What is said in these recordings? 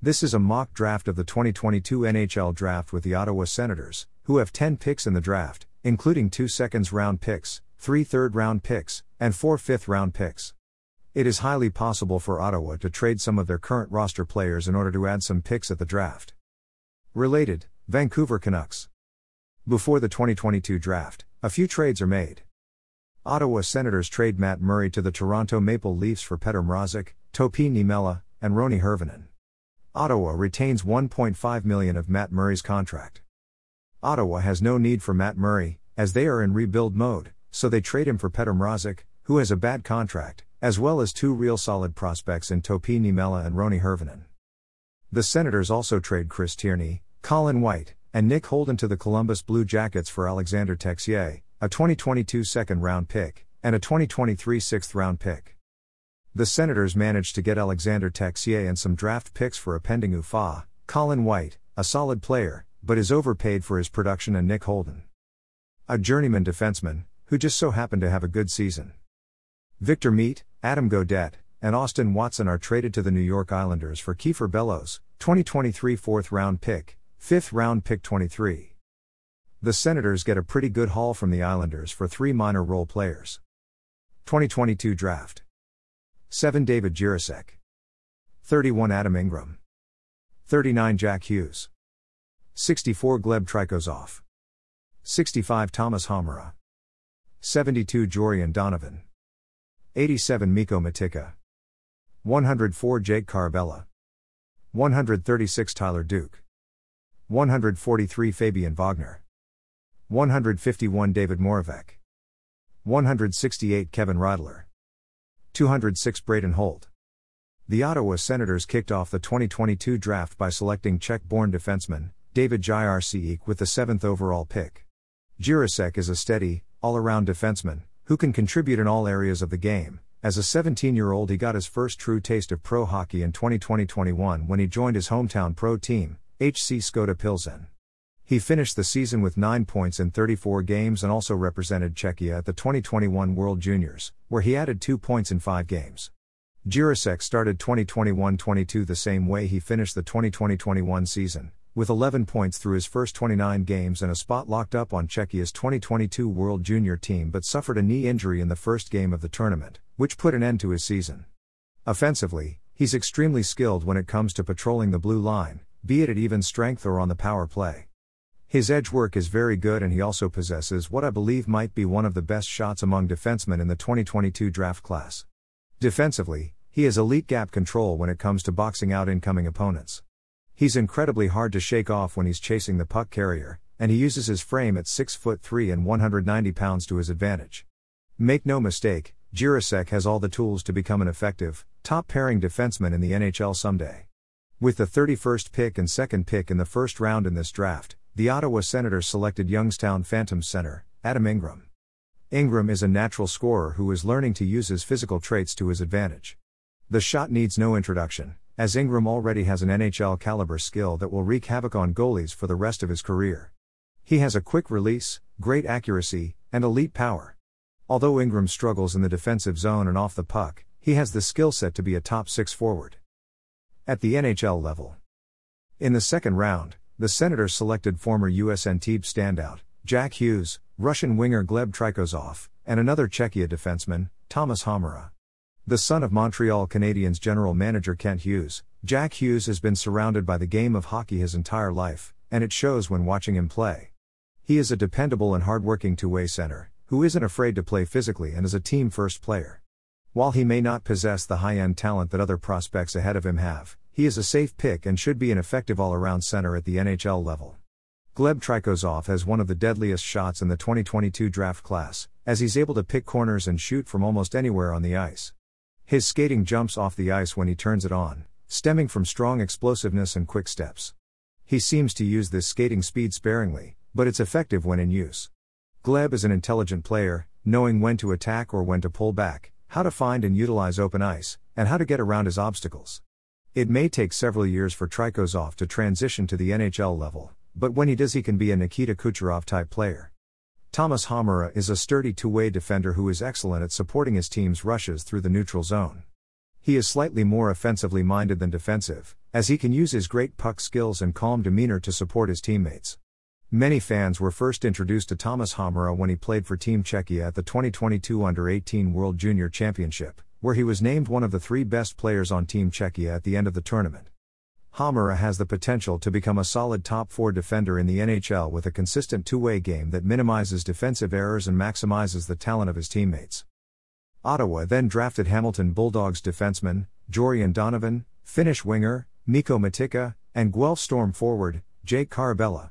This is a mock draft of the 2022 NHL Draft with the Ottawa Senators, who have 10 picks in the draft, including two seconds round picks, three third round picks, and four fifth round picks. It is highly possible for Ottawa to trade some of their current roster players in order to add some picks at the draft. Related, Vancouver Canucks. Before the 2022 draft, a few trades are made. Ottawa Senators trade Matt Murray to the Toronto Maple Leafs for Petr Mrazek, Topi Niemela, and Roni Hirvonen. Ottawa retains 1.5 million of Matt Murray's contract. Ottawa has no need for Matt Murray, as they are in rebuild mode, so they trade him for Petr Mrazek, who has a bad contract, as well as two real solid prospects in Topi Niemela and Roni Hirvonen. The Senators also trade Chris Tierney, Colin White, and Nick Holden to the Columbus Blue Jackets for Alexander Texier, a 2022 second round pick, and a 2023 sixth round pick. The Senators managed to get Alexander Texier and some draft picks for a pending UFA, Colin White, a solid player, but is overpaid for his production, and Nick Holden. A journeyman defenseman, who just so happened to have a good season. Victor Mete, Adam Gaudette, and Austin Watson are traded to the New York Islanders for Kiefer Bellows, 2023 fourth round pick, fifth round pick 23. The Senators get a pretty good haul from the Islanders for three minor role players. 2022 Draft 7 David Jiricek. 31 Adam Ingram. 39 Jack Hughes. 64 Gleb Trikozov. 65 Thomas Hamara. 72 Jorian Donovan. 87 Mikko Matikka. 104 Jake Carabella. 136 Tyler Duke. 143 Fabian Wagner. 151 David Moravec. 168 Kevin Radler. 206 Braden Holt. The Ottawa Senators kicked off the 2022 draft by selecting Czech born defenseman, David Jiricek with the seventh overall pick. Jiricek is a steady, all around defenseman, who can contribute in all areas of the game. As a 17 year old, he got his first true taste of pro hockey in 2020 21 when he joined his hometown pro team, HC Skoda Pilsen. He finished the season with 9 points in 34 games and also represented Czechia at the 2021 World Juniors, where he added 2 points in 5 games. Jiricek started 2021-22 the same way he finished the 2020-21 season, with 11 points through his first 29 games and a spot locked up on Czechia's 2022 World Junior team but suffered a knee injury in the first game of the tournament, which put an end to his season. Offensively, he's extremely skilled when it comes to patrolling the blue line, be it at even strength or on the power play. His edge work is very good and he also possesses what I believe might be one of the best shots among defensemen in the 2022 draft class. Defensively, he has elite gap control when it comes to boxing out incoming opponents. He's incredibly hard to shake off when he's chasing the puck carrier, and he uses his frame at 6 foot 3 and 190 pounds to his advantage. Make no mistake, Jiricek has all the tools to become an effective, top pairing defenseman in the NHL someday. With the 31st pick and second pick in the first round in this draft, the Ottawa Senators selected Youngstown Phantom center, Adam Ingram. Ingram is a natural scorer who is learning to use his physical traits to his advantage. The shot needs no introduction, as Ingram already has an NHL caliber skill that will wreak havoc on goalies for the rest of his career. He has a quick release, great accuracy, and elite power. Although Ingram struggles in the defensive zone and off the puck, he has the skill set to be a top 6 forward. At the NHL level. In the second round, the Senators selected former US Antibes standout, Jack Hughes, Russian winger Gleb Trikozov, and another Czechia defenseman, Thomas Hamara. The son of Montreal Canadiens general manager Kent Hughes, Jack Hughes has been surrounded by the game of hockey his entire life, and it shows when watching him play. He is a dependable and hardworking two way center, who isn't afraid to play physically and is a team first player. While he may not possess the high end talent that other prospects ahead of him have, he is a safe pick and should be an effective all around center at the NHL level. Gleb Trikozov has one of the deadliest shots in the 2022 draft class, as he's able to pick corners and shoot from almost anywhere on the ice. His skating jumps off the ice when he turns it on, stemming from strong explosiveness and quick steps. He seems to use this skating speed sparingly, but it's effective when in use. Gleb is an intelligent player, knowing when to attack or when to pull back, how to find and utilize open ice, and how to get around his obstacles. It may take several years for Trikozov to transition to the NHL level, but when he does, he can be a Nikita Kucherov type player. Thomas Hamara is a sturdy two way defender who is excellent at supporting his team's rushes through the neutral zone. He is slightly more offensively minded than defensive, as he can use his great puck skills and calm demeanor to support his teammates. Many fans were first introduced to Thomas Hamara when he played for Team Czechia at the 2022 Under 18 World Junior Championship, where he was named one of the three best players on Team Czechia at the end of the tournament. Hamara has the potential to become a solid top four defender in the NHL with a consistent two way game that minimizes defensive errors and maximizes the talent of his teammates. Ottawa then drafted Hamilton Bulldogs defenseman, Jorian Donovan, Finnish winger, Mikko Matikka, and Guelph Storm forward, Jake Carabella.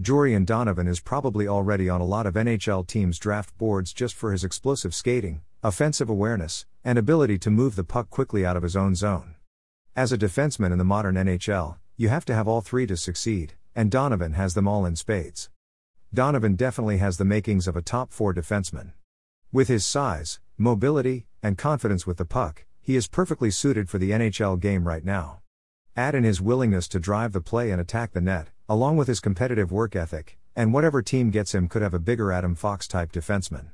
Jorian Donovan is probably already on a lot of NHL teams' draft boards just for his explosive skating, offensive awareness, and ability to move the puck quickly out of his own zone. As a defenseman in the modern NHL, you have to have all three to succeed, and Donovan has them all in spades. Donovan definitely has the makings of a top four defenseman. With his size, mobility, and confidence with the puck, he is perfectly suited for the NHL game right now. Add in his willingness to drive the play and attack the net, along with his competitive work ethic, and whatever team gets him could have a bigger Adam Fox type defenseman.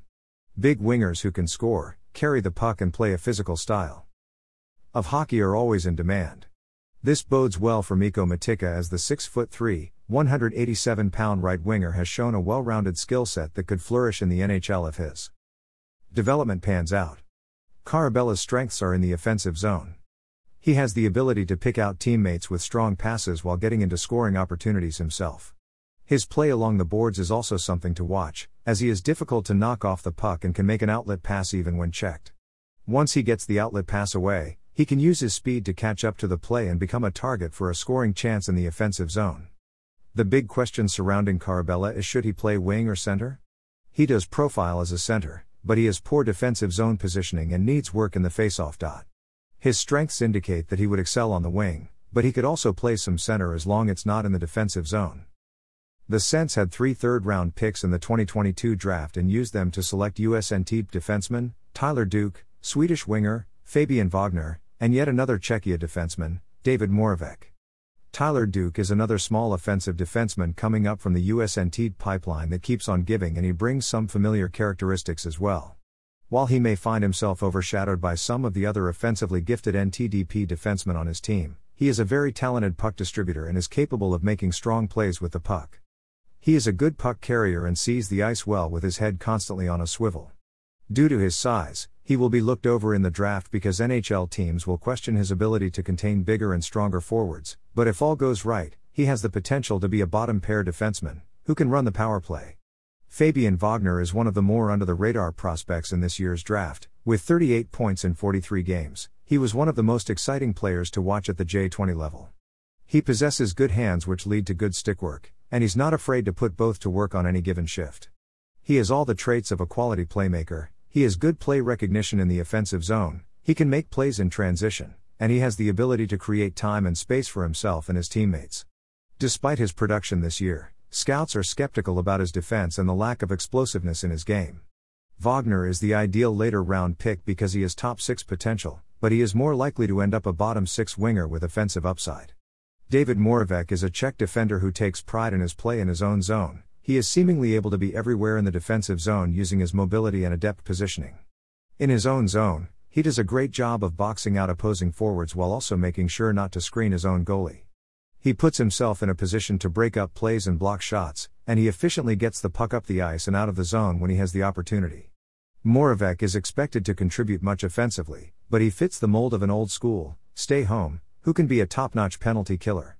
Big wingers who can score, carry the puck, and play a physical style of hockey are always in demand. This bodes well for Mikko Matikka as the 6'3, 187 pound right winger has shown a well rounded skill set that could flourish in the NHL if his development pans out. Carabella's strengths are in the offensive zone. He has the ability to pick out teammates with strong passes while getting into scoring opportunities himself. His play along the boards is also something to watch, as he is difficult to knock off the puck and can make an outlet pass even when checked. Once he gets the outlet pass away, he can use his speed to catch up to the play and become a target for a scoring chance in the offensive zone. The big question surrounding Carabella is should he play wing or center? He does profile as a center, but he has poor defensive zone positioning and needs work in the faceoff dot. His strengths indicate that he would excel on the wing, but he could also play some center as long it's not in the defensive zone. The Sens had three third round picks in the 2022 draft and used them to select USNT defenseman, Tyler Duke, Swedish winger, Fabian Wagner, and yet another Czechia defenseman, David Moravec. Tyler Duke is another small offensive defenseman coming up from the USNT pipeline that keeps on giving and he brings some familiar characteristics as well. While he may find himself overshadowed by some of the other offensively gifted NTDP defensemen on his team, he is a very talented puck distributor and is capable of making strong plays with the puck. He is a good puck carrier and sees the ice well with his head constantly on a swivel. Due to his size, he will be looked over in the draft because NHL teams will question his ability to contain bigger and stronger forwards, but if all goes right, he has the potential to be a bottom pair defenseman, who can run the power play. Fabian Wagner is one of the more under the radar prospects in this year's draft, with 38 points in 43 games. He was one of the most exciting players to watch at the J20 level. He possesses good hands which lead to good stick work, and he's not afraid to put both to work on any given shift. He has all the traits of a quality playmaker, he has good play recognition in the offensive zone, he can make plays in transition, and he has the ability to create time and space for himself and his teammates. Despite his production this year, scouts are skeptical about his defense and the lack of explosiveness in his game. Wagner is the ideal later round pick because he has top 6 potential, but he is more likely to end up a bottom 6 winger with offensive upside. David Moravec is a Czech defender who takes pride in his play in his own zone, he is seemingly able to be everywhere in the defensive zone using his mobility and adept positioning. In his own zone, he does a great job of boxing out opposing forwards while also making sure not to screen his own goalie. He puts himself in a position to break up plays and block shots, and he efficiently gets the puck up the ice and out of the zone when he has the opportunity. Moravec is expected to contribute much offensively, but he fits the mold of an old school, stay home, who can be a top notch penalty killer.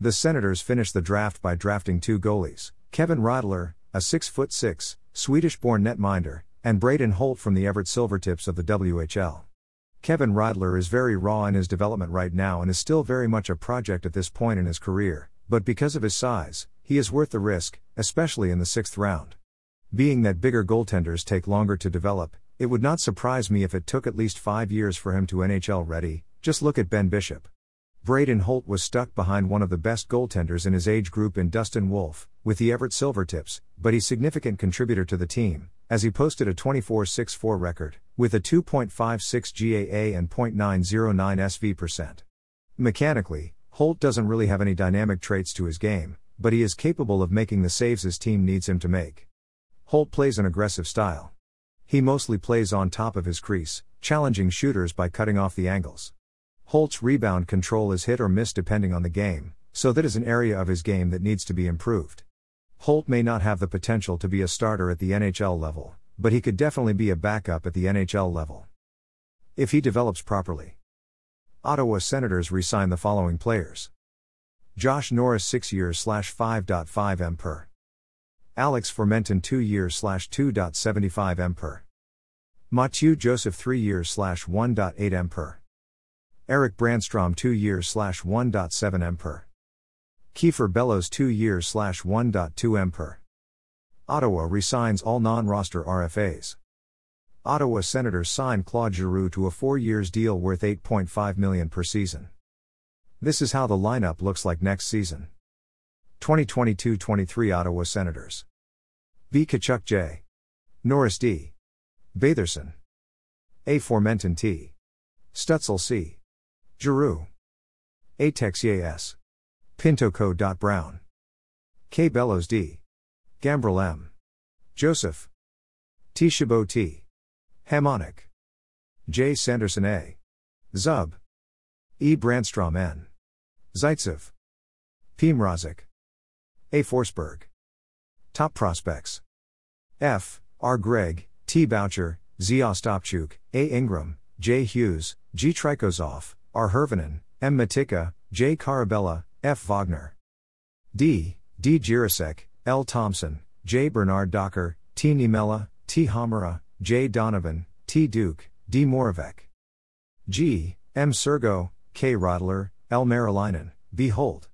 The Senators finished the draft by drafting two goalies, Kevin Radler, a 6'6, Swedish born netminder, and Braden Holt from the Everett Silvertips of the WHL. Kevin Radler is very raw in his development right now and is still very much a project at this point in his career, but because of his size, he is worth the risk, especially in the sixth round. Being that bigger goaltenders take longer to develop, it would not surprise me if it took at least five years for him to NHL ready, just look at Ben Bishop. Braden Holt was stuck behind one of the best goaltenders in his age group in Dustin Wolf, with the Everett Silvertips, but he's a significant contributor to the team, as he posted a 24-6-4 record, with a 2.56 GAA and .909 SV percent. Mechanically, Holt doesn't really have any dynamic traits to his game, but he is capable of making the saves his team needs him to make. Holt plays an aggressive style. He mostly plays on top of his crease, challenging shooters by cutting off the angles. Holt's rebound control is hit or miss depending on the game, so that is an area of his game that needs to be improved. Holt may not have the potential to be a starter at the NHL level, but he could definitely be a backup at the NHL level. If he develops properly. Ottawa Senators re sign the following players Josh Norris 6 years slash 5.5 M per. Alex Formenton 2 years slash 2.75 M per. Mathieu Joseph 3 years slash 1.8 M per. Erik Brannstrom 2 years slash 1.7 M per. Kiefer Bellows 2 years slash 1.2 M per. Ottawa resigns all non-roster RFAs. Ottawa Senators sign Claude Giroux to a 4 years deal worth 8.5 million per season. This is how the lineup looks like next season. 2022-23 Ottawa Senators. B. Tkachuk J. Norris D. Batherson. A. Formenton T. Stützle C. Giroux. A. Texier S. Pinto Co. Brown. K. Bellows D. Gambrell M. Joseph. T. Chabot T. Hamonic. J. Sanderson A. Zub. E. Brannstrom N. Zaitsev. P. Mrazek. A. Forsberg. Top prospects. F. R. Greig, T. Boucher, Z. Ostapchuk, A. Ingram, J. Hughes, G. Trikozov, R. Hirvonen, M. Matikka, J. Carabella, F. Wagner. D. D. Jiricek, L. Thompson, J. Bernard Docker, T. Niemela, T. Hamara, J. Donovan, T. Duke, D. Moravec. G. M. Sergo, K. Radler, L. Merilainen, B. Holt.